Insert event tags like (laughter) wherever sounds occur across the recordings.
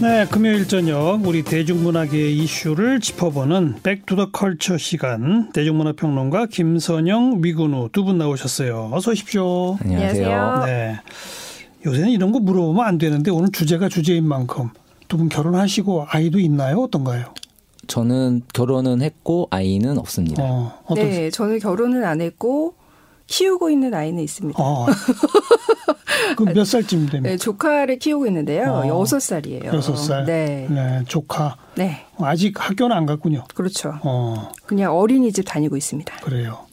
네, 금요일 저녁 우리 대중문화계의 이슈를 짚어보는 Back to the Culture 시간 대중문화평론가 김선영, 미군우 두 분 나오셨어요. 어서 오십시오. 안녕하세요. 네. 요새는 이런 거 물어보면 안 되는데 오늘 주제가 주제인 만큼 두 분 결혼하시고 아이도 있나요? 어떤가요? 저는 결혼은 했고 아이는 없습니다. 어? 네, 저는 결혼은 안 했고 키우고 있는 아이는 있습니다. 어. 그몇 살쯤 됩니까? 네, 조카를 키우고 있는데요. 어. 여섯 살이에요. 여섯 살. 네. 네, 조카. 네. 아직 학교는 안 갔군요. 그렇죠. 어, 그냥 어린이집 다니고 있습니다. 그래요.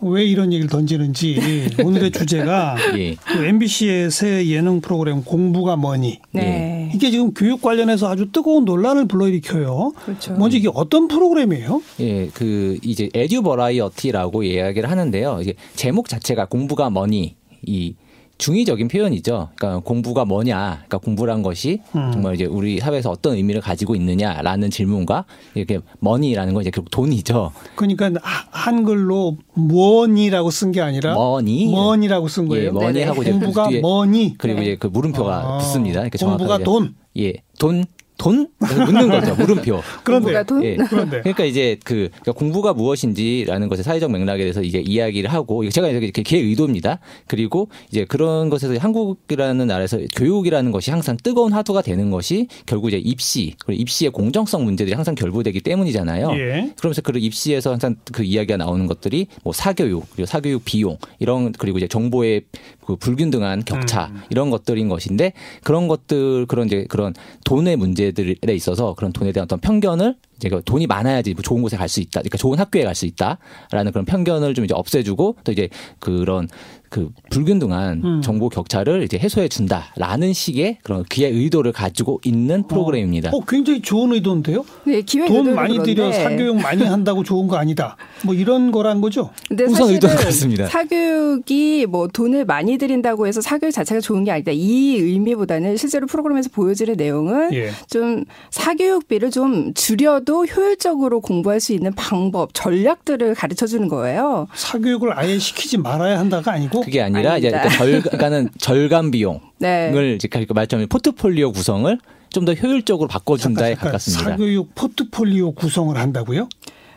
왜 이런 얘기를 던지는지 (laughs) 오늘의 주제가 예. 그 MBC의 새 예능 프로그램 공부가 뭐니 네. 이게 지금 교육 관련해서 아주 뜨거운 논란을 불러일으켜요. 그렇죠. 먼저 이게 어떤 프로그램이에요? 예, 그 이제 에듀 버라이어티라고 이야기를 하는데요. 이게 제목 자체가 공부가 뭐니 이 중의적인 표현이죠. 그러니까 공부가 뭐냐, 그러니까 공부란 것이 음. 정말 이제 우리 사회에서 어떤 의미를 가지고 있느냐라는 질문과 이렇게 money라는 건 이제 결국 돈이죠. 그러니까 하- 한글로 뭐니라고 쓴 게 아니라 money, 뭐니라고 쓴 거예요. 예, money 하고 이제 공부가 뒤에 뭐니? 그리고 네. 이제 그 물음표가 아, 붙습니다. 이렇게 공부가 정확하게. 돈. 예, 돈, 돈 묻는 거죠. 물음표. (laughs) 그런데 공부가 돈? 예. (laughs) 그런데 그러니까 이제 그 그러니까 공부가 무엇인지라는 것의 사회적 맥락에 대해서 이제 이야기를 하고 제가 이렇게 제 의도입니다. 그리고 이제 그런 것에서 한국이라는 나라에서 교육이라는 것이 항상 뜨거운 화두가 되는 것이 결국 이제 입시 그리고 입시의 공정성 문제들이 항상 결부되기 때문이잖아요. 예. 그러면서 그 입시에서 항상 그 이야기가 나오는 것들이 뭐 사교육 그리고 사교육 비용 이런 그리고 이제 정보의 그 불균등한 격차 음. 이런 것들인 것인데 그런 것들 그런 이제 그런 돈의 문제 들에 있어서 그런 돈에 대한 어떤 편견을 이제 그 돈이 많아야지 뭐 좋은 곳에 갈 수 있다, 그러니까 좋은 학교에 갈 수 있다라는 그런 편견을 좀 이제 없애주고 또 이제 그런 그 불균등한 음. 정보 격차를 이제 해소해 준다라는 식의 그런 그의 의도를 가지고 있는 프로그램입니다. 어, 굉장히 좋은 의도인데요. 네, 돈 많이 들여 사교육 많이 (laughs) 한다고 좋은 거 아니다. 뭐 이런 거란 거죠. 근데 우선 의도는 그렇습니다. 사교육이 뭐 돈을 많이 들인다고 해서 사교육 자체가 좋은 게 아니다. 이 의미보다는 실제로 프로그램에서 보여지는 내용은 예. 좀 사교육비를 좀 줄여도 효율적으로 공부할 수 있는 방법, 전략들을 가르쳐 주는 거예요. 사교육을 아예 시키지 말아야 한다가 아니고 그게 아니라 이제 아닙니다. 절, 그러니까는 (laughs) 절감 비용을 네. 이제 그러니까 말하자면 포트폴리오 구성을 좀 더 효율적으로 바꿔준다에 잠깐, 잠깐. 가깝습니다. 사교육 포트폴리오 구성을 한다고요?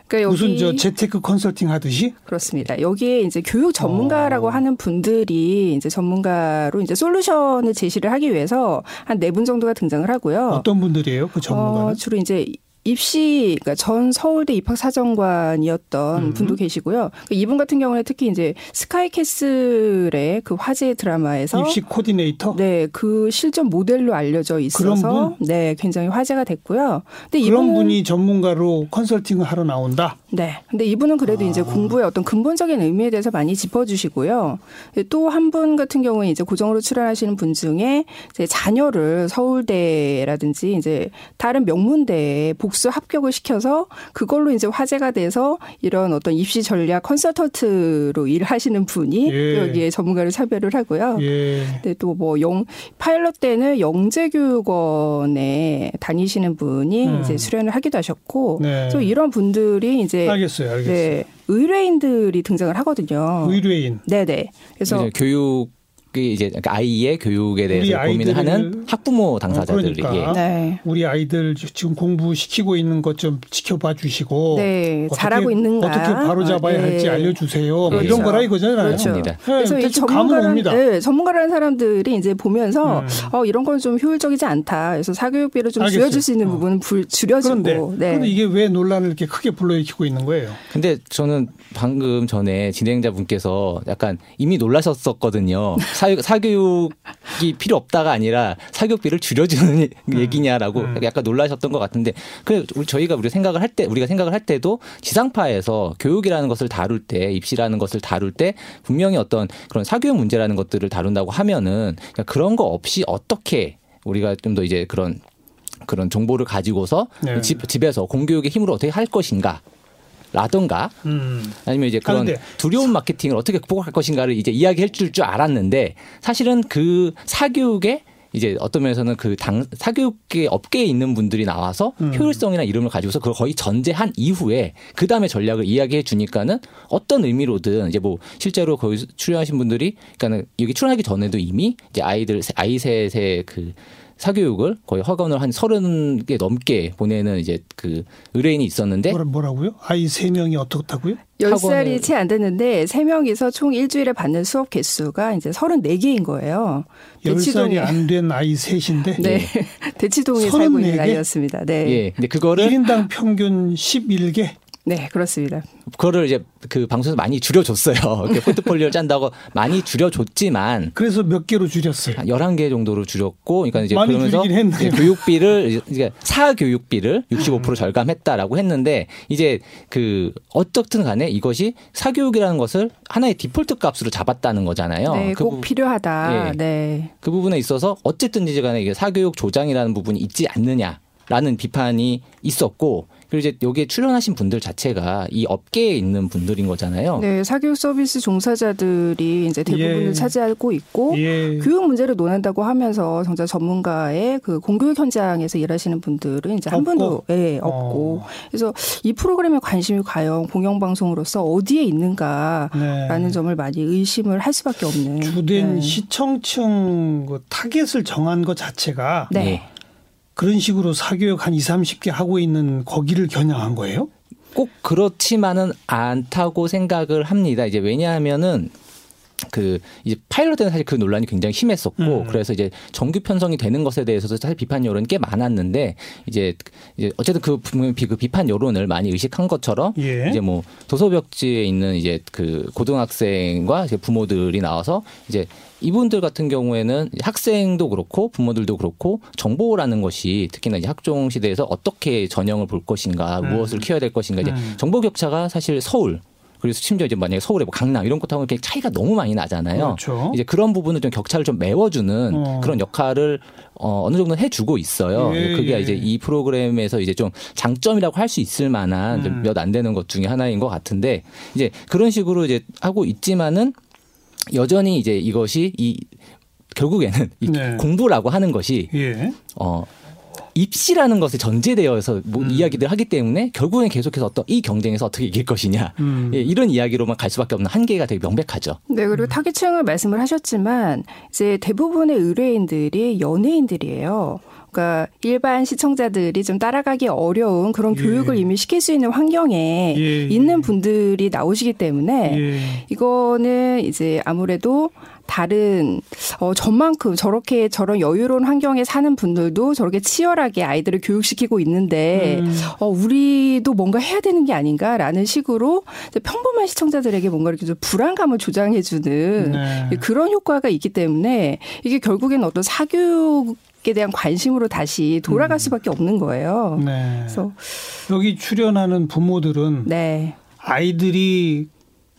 그러니까 무슨 저 재테크 컨설팅 하듯이? 그렇습니다. 여기에 이제 교육 전문가라고 어. 하는 분들이 이제 전문가로 이제 솔루션을 제시를 하기 위해서 한 네 분 정도가 등장을 하고요. 어떤 분들이에요? 그 전문가는? 어, 주로 이제 입시, 그러니까 전 서울대 입학 사정관이었던 음. 분도 계시고요. 그 이분 같은 경우는 특히 이제 스카이캐슬의 그 화제 드라마에서 입시 코디네이터? 네, 그 실전 모델로 알려져 있어서 네, 굉장히 화제가 됐고요. 근데 그런 이분은 분이 전문가로 컨설팅을 하러 나온다. 네. 근데 이분은 그래도 아. 이제 공부의 어떤 근본적인 의미에 대해서 많이 짚어 주시고요. 또 한 분 같은 경우에 이제 고정으로 출연하시는 분 중에 이제 자녀를 서울대라든지 이제 다른 명문대에 복수 합격을 시켜서 그걸로 이제 화제가 돼서 이런 어떤 입시 전략 컨설턴트로 일하시는 분이 예. 여기에 전문가를 차별을 하고요. 예. 근데 또 뭐 영 파일럿 때는 영재교육원에 다니시는 분이 음. 이제 수련을 하기도 하셨고 네. 또 이런 분들이 이제 알겠어요, 알겠어요. 네, 의뢰인들이 등장을 하거든요. 의뢰인. 네네. 그래서 이제 교육 이 이제 아이의 교육에 대해서 고민을 하는 학부모 당사자들이 어, 그러니까. 네. 우리 아이들 지금 공부 시키고 있는 것 좀 지켜봐 주시고 네, 어떻게, 잘하고 있는가. 어떻게 바로 잡아야 아, 네. 할지 알려주세요. 뭐 그렇죠. 이런 거라 이거잖아요. 그렇죠. 맞습니다. 그래서 네, 이 전문가라는. 네, 전문가라는 사람들이 이제 보면서 음. 어 이런 건 좀 효율적이지 않다. 그래서 사교육비를 좀 알겠어요. 줄여줄 수 있는 어. 부분은 불, 줄여주고. 그런데, 네. 그런데 이게 왜 논란을 이렇게 크게 불러일으키고 있는 거예요? 근데 저는 방금 전에 진행자분께서 약간 이미 놀라셨었거든요. (laughs) 사교, 사교육이 필요 없다가 아니라 사교육비를 줄여주는 얘기냐라고 음. 약간 놀라셨던 것 같은데 그 저희가 우리 생각을 할 때 우리가 생각을 할 때도 지상파에서 교육이라는 것을 다룰 때 입시라는 것을 다룰 때 분명히 어떤 그런 사교육 문제라는 것들을 다룬다고 하면은 그러니까 그런 거 없이 어떻게 우리가 좀 더 이제 그런 그런 정보를 가지고서 네. 집, 집에서 공교육의 힘으로 어떻게 할 것인가 라던가 음. 아니면 이제 그런 그런데- 두려운 마케팅을 어떻게 극복할 것인가를 이제 이야기해 줄 줄 알았는데 사실은 그 사교육에 이제 어떤 면에서는 그 당 사교육계 업계에 있는 분들이 나와서 음. 효율성이나 이름을 가지고서 그걸 거의 전제한 이후에 그 다음에 전략을 이야기해 주니까는 어떤 의미로든 이제 뭐 실제로 거기 출연하신 분들이 그러니까는 여기 출연하기 전에도 이미 이제 아이들 아이 셋의 그 사교육을 거의 학원을 한 서른 개 넘게 보내는 이제 그 의뢰인이 있었는데 뭐라, 뭐라고요? 아이 세 명이 어떻다고요? 10살이 학원을- 채안 됐는데 3명이서 총 일주일에 받는 수업 개수가 이제 34개인 거예요. 열 살이 대치동에 안된 아이 셋인데 네. (laughs) 대치동에 살고 있는 34개? 아이였습니다. 네. 예, 근데 그거를 1인당 평균 11개. 네, 그렇습니다. 그거를 이제 그 방송에서 많이 줄여줬어요. (laughs) 포트폴리오를 짠다고 많이 줄여줬지만 그래서 몇 개로 줄였어요. 한 11개 정도로 줄였고, 그러니까 이제 많이 그러면서 줄이긴 했네요. 이제 교육비를 이제 사교육비를 65% 절감했다라고 했는데 이제 그 어떻든 간에 이것이 사교육이라는 것을 하나의 디폴트 값으로 잡았다는 거잖아요. 네, 그 꼭 부- 필요하다. 예. 네. 그 부분에 있어서 어쨌든지 간에 이게 사교육 조장이라는 부분이 있지 않느냐라는 비판이 있었고 그리고 이제 여기에 출연하신 분들 자체가 이 업계에 있는 분들인 거잖아요. 네, 사교육 서비스 종사자들이 이제 대부분을 예. 차지하고 있고 예. 교육 문제를 논한다고 하면서 정작 전문가의 그 공교육 현장에서 일하시는 분들은 이제 한 없고? 분도 예, 없고 어. 그래서 이 프로그램에 관심이 과연 공영방송으로서 어디에 있는가라는 네. 점을 많이 의심을 할 수밖에 없는 주된 네. 시청층 그 타겟을 정한 것 자체가 네. 예. 그런 식으로 사교육 한 2, 30개 하고 있는 거기를 겨냥한 거예요? 꼭 그렇지만은 않다고 생각을 합니다. 이제 왜냐하면은 그 이제 파일럿 때는 사실 그 논란이 굉장히 심했었고 음. 그래서 이제 정규 편성이 되는 것에 대해서도 사실 비판 여론이 꽤 많았는데 이제 이제 어쨌든 그, 분명히 비- 그 비판 여론을 많이 의식한 것처럼 예. 이제 뭐 도서벽지에 있는 이제 그 고등학생과 이제 부모들이 나와서 이제 이분들 같은 경우에는 학생도 그렇고 부모들도 그렇고 정보라는 것이 특히나 이제 학종 시대에서 어떻게 전형을 볼 것인가 음. 무엇을 키워야 될 것인가 이제 음. 정보 격차가 사실 서울 그래서 심지어 이제 만약에 서울에 뭐 강남 이런 곳하고 이렇게 차이가 너무 많이 나잖아요. 그렇죠. 이제 그런 부분을 좀 격차를 좀 메워주는 어. 그런 역할을 어, 어느 정도는 해주고 있어요. 예, 그게 예. 이제 이 프로그램에서 이제 좀 장점이라고 할 수 있을 만한 음. 몇안 되는 것 중에 하나인 것 같은데 이제 그런 식으로 이제 하고 있지만은 여전히 이제 이것이 이 결국에는 이 네. 공부라고 하는 것이 예. 어 입시라는 것에 전제되어서 뭐 음. 이야기들 하기 때문에 결국엔 계속해서 어떤 이 경쟁에서 어떻게 이길 것이냐 음. 예, 이런 이야기로만 갈 수밖에 없는 한계가 되게 명백하죠. 네, 그리고 타깃층을 말씀을 하셨지만 이제 대부분의 의뢰인들이 연예인들이에요. 그러니까 일반 시청자들이 좀 따라가기 어려운 그런 예. 교육을 이미 시킬 수 있는 환경에 예, 예. 있는 분들이 나오시기 때문에 예. 이거는 이제 아무래도 다른 어 저만큼 저렇게 저런 여유로운 환경에 사는 분들도 저렇게 치열하게 아이들을 교육시키고 있는데 음. 어 우리도 뭔가 해야 되는 게 아닌가라는 식으로 평범한 시청자들에게 뭔가 이렇게 좀 불안감을 조장해주는 네. 그런 효과가 있기 때문에 이게 결국에는 어떤 사교육 에 대한 관심으로 다시 돌아갈 음. 수밖에 없는 거예요. 네. 그래서 여기 출연하는 부모들은 네. 아이들이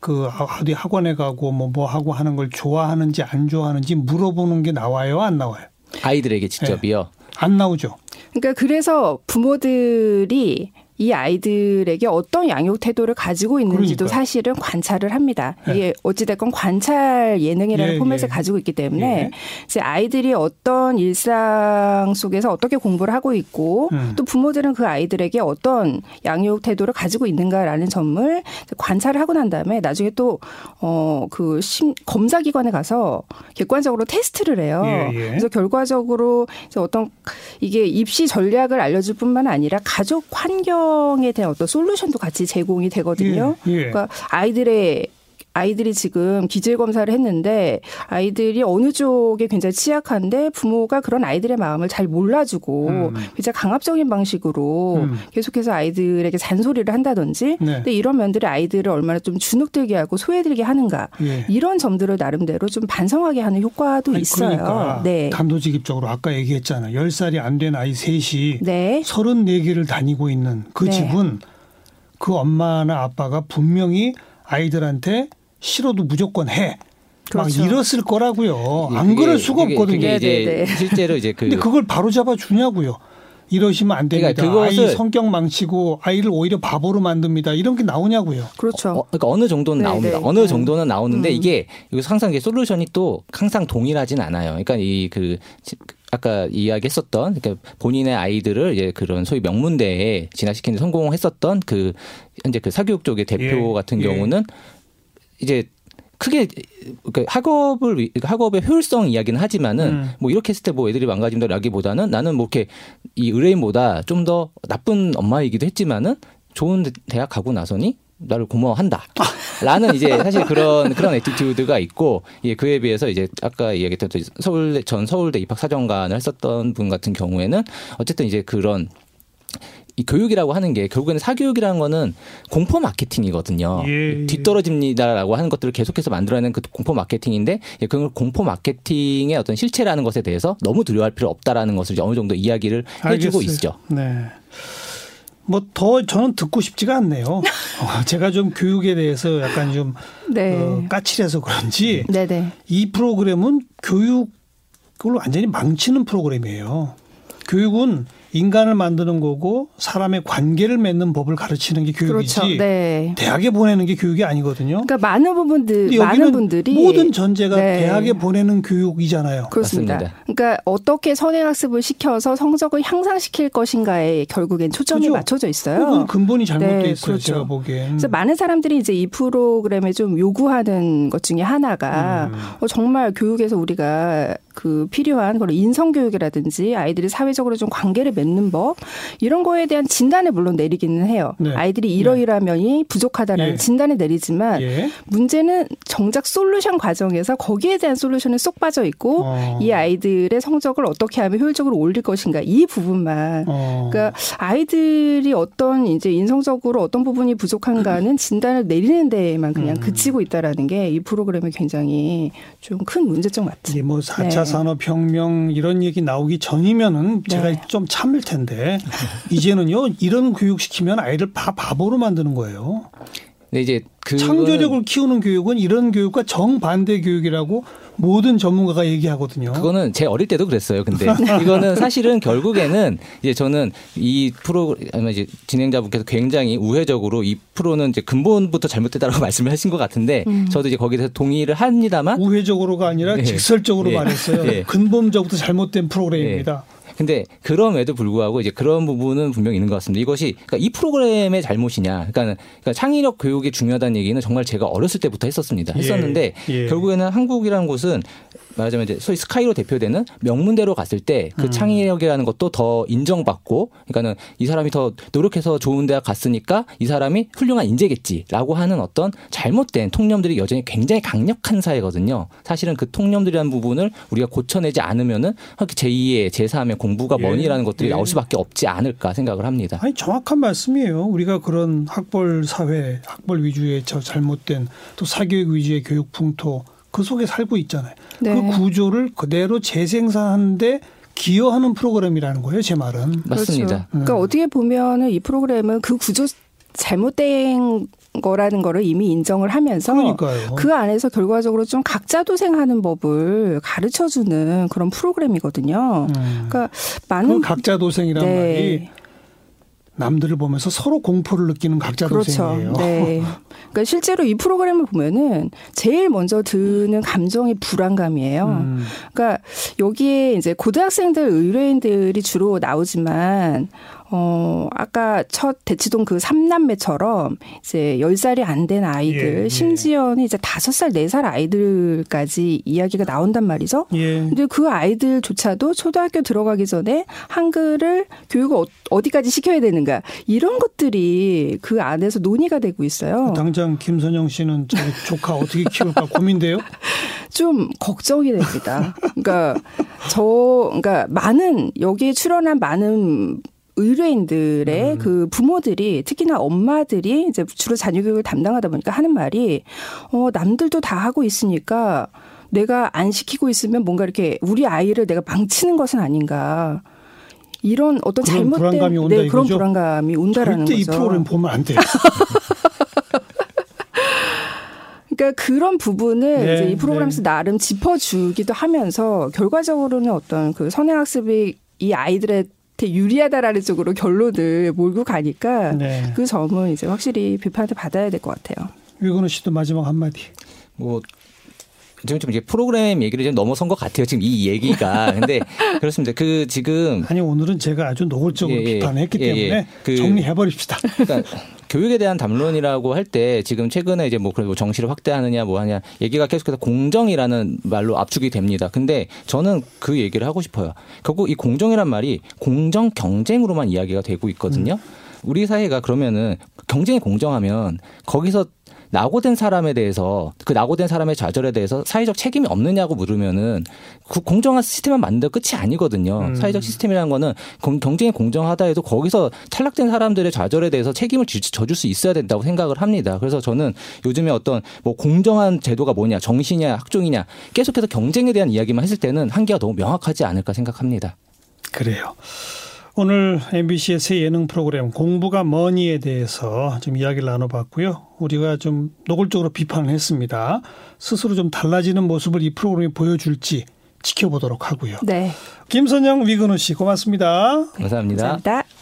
그 어디 학원에 가고 뭐뭐 하고 하는 걸 좋아하는지 안 좋아하는지 물어보는 게 나와요, 안 나와요? 아이들에게 직접이요. 안 나오죠. 그러니까 그래서 부모들이 이 아이들에게 어떤 양육 태도를 가지고 있는지도 그러니까요. 사실은 관찰을 합니다. 네. 이게 어찌됐건 관찰 예능이라는 예, 포맷을 예. 가지고 있기 때문에 예. 이제 아이들이 어떤 일상 속에서 어떻게 공부를 하고 있고 음. 또 부모들은 그 아이들에게 어떤 양육 태도를 가지고 있는가라는 점을 관찰을 하고 난 다음에 나중에 또 어 그 검사 기관에 가서 객관적으로 테스트를 해요. 예, 예. 그래서 결과적으로 이제 어떤 이게 입시 전략을 알려줄 뿐만 아니라 가족 환경 에 대한 어떤 솔루션도 같이 제공이 되거든요. 예, 예. 그러니까 아이들의 아이들이 지금 기질 검사를 했는데 아이들이 어느 쪽에 굉장히 취약한데 부모가 그런 아이들의 마음을 잘 몰라주고 음. 굉장히 강압적인 방식으로 음. 계속해서 아이들에게 잔소리를 한다든지 네. 근데 이런 면들이 아이들을 얼마나 좀 주눅들게 하고 소외들게 하는가 예. 이런 점들을 나름대로 좀 반성하게 하는 효과도 아니, 있어요. 그러니까 네. 단도직입적으로 아까 얘기했잖아요. 10살이 안 된 아이 셋이 네. 34개를 다니고 있는 그 네. 집은 그 엄마나 아빠가 분명히 아이들한테 싫어도 무조건 해. 그렇죠. 막 이랬을 거라고요. 예, 안 그게- 그럴 수가 그게- 없거든요. 그게 이제 네, 네, 네. 실제로 이제 그 근데 그걸 바로 잡아 주냐고요. 이러시면 안 됩니다. 그러니까 아이 성격 망치고 아이를 오히려 바보로 만듭니다. 이런 게 나오냐고요. 그렇죠. 어, 그러니까 어느 정도는 네, 나옵니다. 네. 어느 음. 정도는 나오는데 음. 이게 이거 항상 이게 솔루션이 또 항상 동일하진 않아요. 그러니까 이그 아까 이야기했었던 그러니까 본인의 아이들을 이제 그런 소위 명문대에 진학시키는 데 성공했었던 그 현재 그 사교육 쪽의 대표 예, 같은 예. 경우는 이제 크게 그 학업을 위- 그 학업의 효율성 이야기는 하지만은 음. 뭐 이렇게 했을 때 뭐 애들이 망가진다라기보다는 나는 뭐 이렇게 이 의뢰인보다 좀 더 나쁜 엄마이기도 했지만은 좋은 대- 대학 가고 나서니 나를 고마워한다. (laughs) 라는 이제 사실 그런 그런 attitude가 있고 예, 그에 비해서 이제 아까 이야기했던 또 서울대 전 서울대 입학 사정관을 했었던 분 같은 경우에는 어쨌든 이제 그런 이 교육이라고 하는 게 결국에는 사교육이라는 거는 공포 마케팅이거든요. 예. 뒤떨어집니다라고 하는 것들을 계속해서 만들어내는 그 공포 마케팅인데 예, 그 공포 마케팅의 어떤 실체라는 것에 대해서 너무 두려워할 필요 없다라는 것을 이제 어느 정도 이야기를 해주고 알겠어요. 있죠. 네. 뭐더 저는 듣고 싶지가 않네요. (laughs) 어, 제가 좀 교육에 대해서 약간 좀 네. 어, 까칠해서 그런지 네네. 이 프로그램은 교육을 완전히 망치는 프로그램이에요. 교육은 인간을 만드는 거고 사람의 관계를 맺는 법을 가르치는 게 교육이지 그렇죠. 네. 대학에 보내는 게 교육이 아니거든요. 그러니까 많은 부분들 많은 분들이 모든 전제가 네. 대학에 보내는 교육이잖아요. 그렇습니다. 맞습니다. 그러니까 어떻게 선행 학습을 시켜서 성적을 향상시킬 것인가에 결국엔 초점이 그죠? 맞춰져 있어요. 그건 근본이 잘못돼 네, 있어요. 그렇죠. 제가 보기엔. 그래서 많은 사람들이 이제 이 프로그램에 좀 요구하는 것 중에 하나가 음. 어, 정말 교육에서 우리가 그 필요한 그런 인성 교육이라든지 아이들이 사회적으로 좀 관계를 맺는 법 이런 거에 대한 진단을 물론 내리기는 해요. 네. 아이들이 이러이러한 면이 부족하다라는 예. 진단을 내리지만 예. 문제는 정작 솔루션 과정에서 거기에 대한 솔루션에 쏙 빠져 있고 어. 이 아이들의 성적을 어떻게 하면 효율적으로 올릴 것인가 이 부분만 어. 그러니까 아이들이 어떤 이제 인성적으로 어떤 부분이 부족한가는 (laughs) 진단을 내리는 데에만 그냥 음. 그치고 있다라는 게 이 프로그램의 굉장히 좀 큰 문제점 같아요. 이게 뭐 4차 네. 산업혁명 이런 얘기 나오기 전이면은 제가 네. 좀 참을 텐데 이제는요 이런 교육 시키면 아이를 바, 바보로 만드는 거예요. 근데 이제 그 창조력을 키우는 교육은 이런 교육과 정반대 교육이라고 모든 전문가가 얘기하거든요. 그거는 제 어릴 때도 그랬어요. 근데 (laughs) 이거는 사실은 결국에는 이제 저는 이 프로 아마 이제 진행자분께서 굉장히 우회적으로 이 프로는 이제 근본부터 잘못됐다라고 (laughs) 말씀을 하신 것 같은데 음. 저도 이제 거기에 대해서 동의를 합니다만 우회적으로가 아니라 네. 직설적으로 네. 말했어요. 네. 근본적부터 잘못된 프로그램입니다. 근데 그럼에도 불구하고 이제 그런 부분은 분명히 있는 것 같습니다. 이것이 그러니까 이 프로그램의 잘못이냐? 그러니까, 그러니까 창의력 교육이 중요하다는 얘기는 정말 제가 어렸을 때부터 했었습니다. 했었는데 예. 결국에는 한국이라는 곳은 말하자면 이제 소위 스카이로 대표되는 명문대로 갔을 때그 음. 창의력이라는 것도 더 인정받고 그러니까는 이 사람이 더 노력해서 좋은 대학 갔으니까 이 사람이 훌륭한 인재겠지라고 하는 어떤 잘못된 통념들이 여전히 굉장히 강력한 사회거든요. 사실은 그 통념들이라는 부분을 우리가 고쳐내지 않으면은 제2의 제3의 공 부가 예. 뭐니라는 것들이 예. 나올 수밖에 없지 않을까 생각을 합니다. 아니 정확한 말씀이에요. 우리가 그런 학벌 사회, 학벌 위주의 저 잘못된 또 사교육 위주의 교육 풍토 그 속에 살고 있잖아요. 네. 그 구조를 그대로 재생산하는데 기여하는 프로그램이라는 거예요. 제 말은. 맞습니다. 그렇죠. 그러니까 음. 어떻게 보면은 이 프로그램은 그 구조 잘못된 거라는 거를 이미 인정을 하면서 그러니까요. 그 안에서 결과적으로 좀 각자 도생하는 법을 가르쳐 주는 그런 프로그램이거든요. 음. 그러니까 그 많은 각자 도생이란 네. 말이 남들을 보면서 서로 공포를 느끼는 각자 그렇죠. 도생이에요. 네. 그러니까 실제로 이 프로그램을 보면은 제일 먼저 드는 감정이 불안감이에요. 음. 그러니까 여기에 이제 고등학생들 의뢰인들이 주로 나오지만 어 아까 첫 대치동 그 삼남매처럼 이제 10살이 안 된 아이들 예, 예. 심지어는 이제 5살, 4살 아이들까지 이야기가 나온단 말이죠. 예. 근데 그 아이들조차도 초등학교 들어가기 전에 한글을 교육을 어- 어디까지 시켜야 되는가 이런 것들이 그 안에서 논의가 되고 있어요. 당장 김선영 씨는 자기 조카 어떻게 키울까 고민돼요? (laughs) 좀 걱정이 됩니다. 그러니까 저 그러니까 많은 여기에 출연한 많은 의뢰인들의 음. 그 부모들이 특히나 엄마들이 이제 주로 자녀 교육을 담당하다 보니까 하는 말이 어 남들도 다 하고 있으니까 내가 안 시키고 있으면 뭔가 이렇게 우리 아이를 내가 망치는 것은 아닌가. 이런 어떤 그런 잘못된 불안감이 온다 네, 그런? 불안감이 온다라는 절대 이 거죠. 프로그램 보면 안 돼요. (laughs) 그러니까 그런 부분을 네, 이제 이 프로그램에서 나름 짚어주기도 하면서 결과적으로는 어떤 그 선행학습이 이 아이들한 테 유리하다라는 쪽으로 결론을 몰고 가니까 네. 그 점은 이제 확실히 비판을 받아야 될 것 같아요. 위근우 씨도 마지막 한마디. 뭐 지금 좀 이제 프로그램 얘기를 좀 넘어선 것 같아요. 지금 이 얘기가. (laughs) 근데 그렇습니다. 그 지금 아니 오늘은 제가 아주 노골적으로 예, 예. 비판했기 예, 예. 때문에 그- 정리해 버립시다. 그러니까 (laughs) 교육에 대한 담론이라고 할 때 지금 최근에 이제 뭐 그리고 정시를 확대하느냐 뭐 하냐 얘기가 계속해서 공정이라는 말로 압축이 됩니다. 근데 저는 그 얘기를 하고 싶어요. 결국 이 공정이란 말이 공정 경쟁으로만 이야기가 되고 있거든요. 우리 사회가 그러면은 경쟁이 공정하면 거기서 낙오된 사람에 대해서 그 낙오된 사람의 좌절에 대해서 사회적 책임이 없느냐고 물으면은 그 공정한 시스템만 만든 끝이 아니거든요. 음. 사회적 시스템이라는 거는 공- 경쟁이 공정하다 해도 거기서 탈락된 사람들의 좌절에 대해서 책임을 지- 져줄 수 있어야 된다고 생각을 합니다. 그래서 저는 요즘에 어떤 뭐 공정한 제도가 뭐냐, 정시냐, 학종이냐 계속해서 경쟁에 대한 이야기만 했을 때는 한계가 너무 명확하지 않을까 생각합니다. 그래요. 오늘 MBC의 새 예능 프로그램 공부가 뭐니에 대해서 좀 이야기를 나눠봤고요. 우리가 좀 노골적으로 비판을 했습니다. 스스로 좀 달라지는 모습을 이 프로그램이 보여줄지 지켜보도록 하고요. 네. 김선영, 위근우 씨 고맙습니다. 감사합니다. 감사합니다.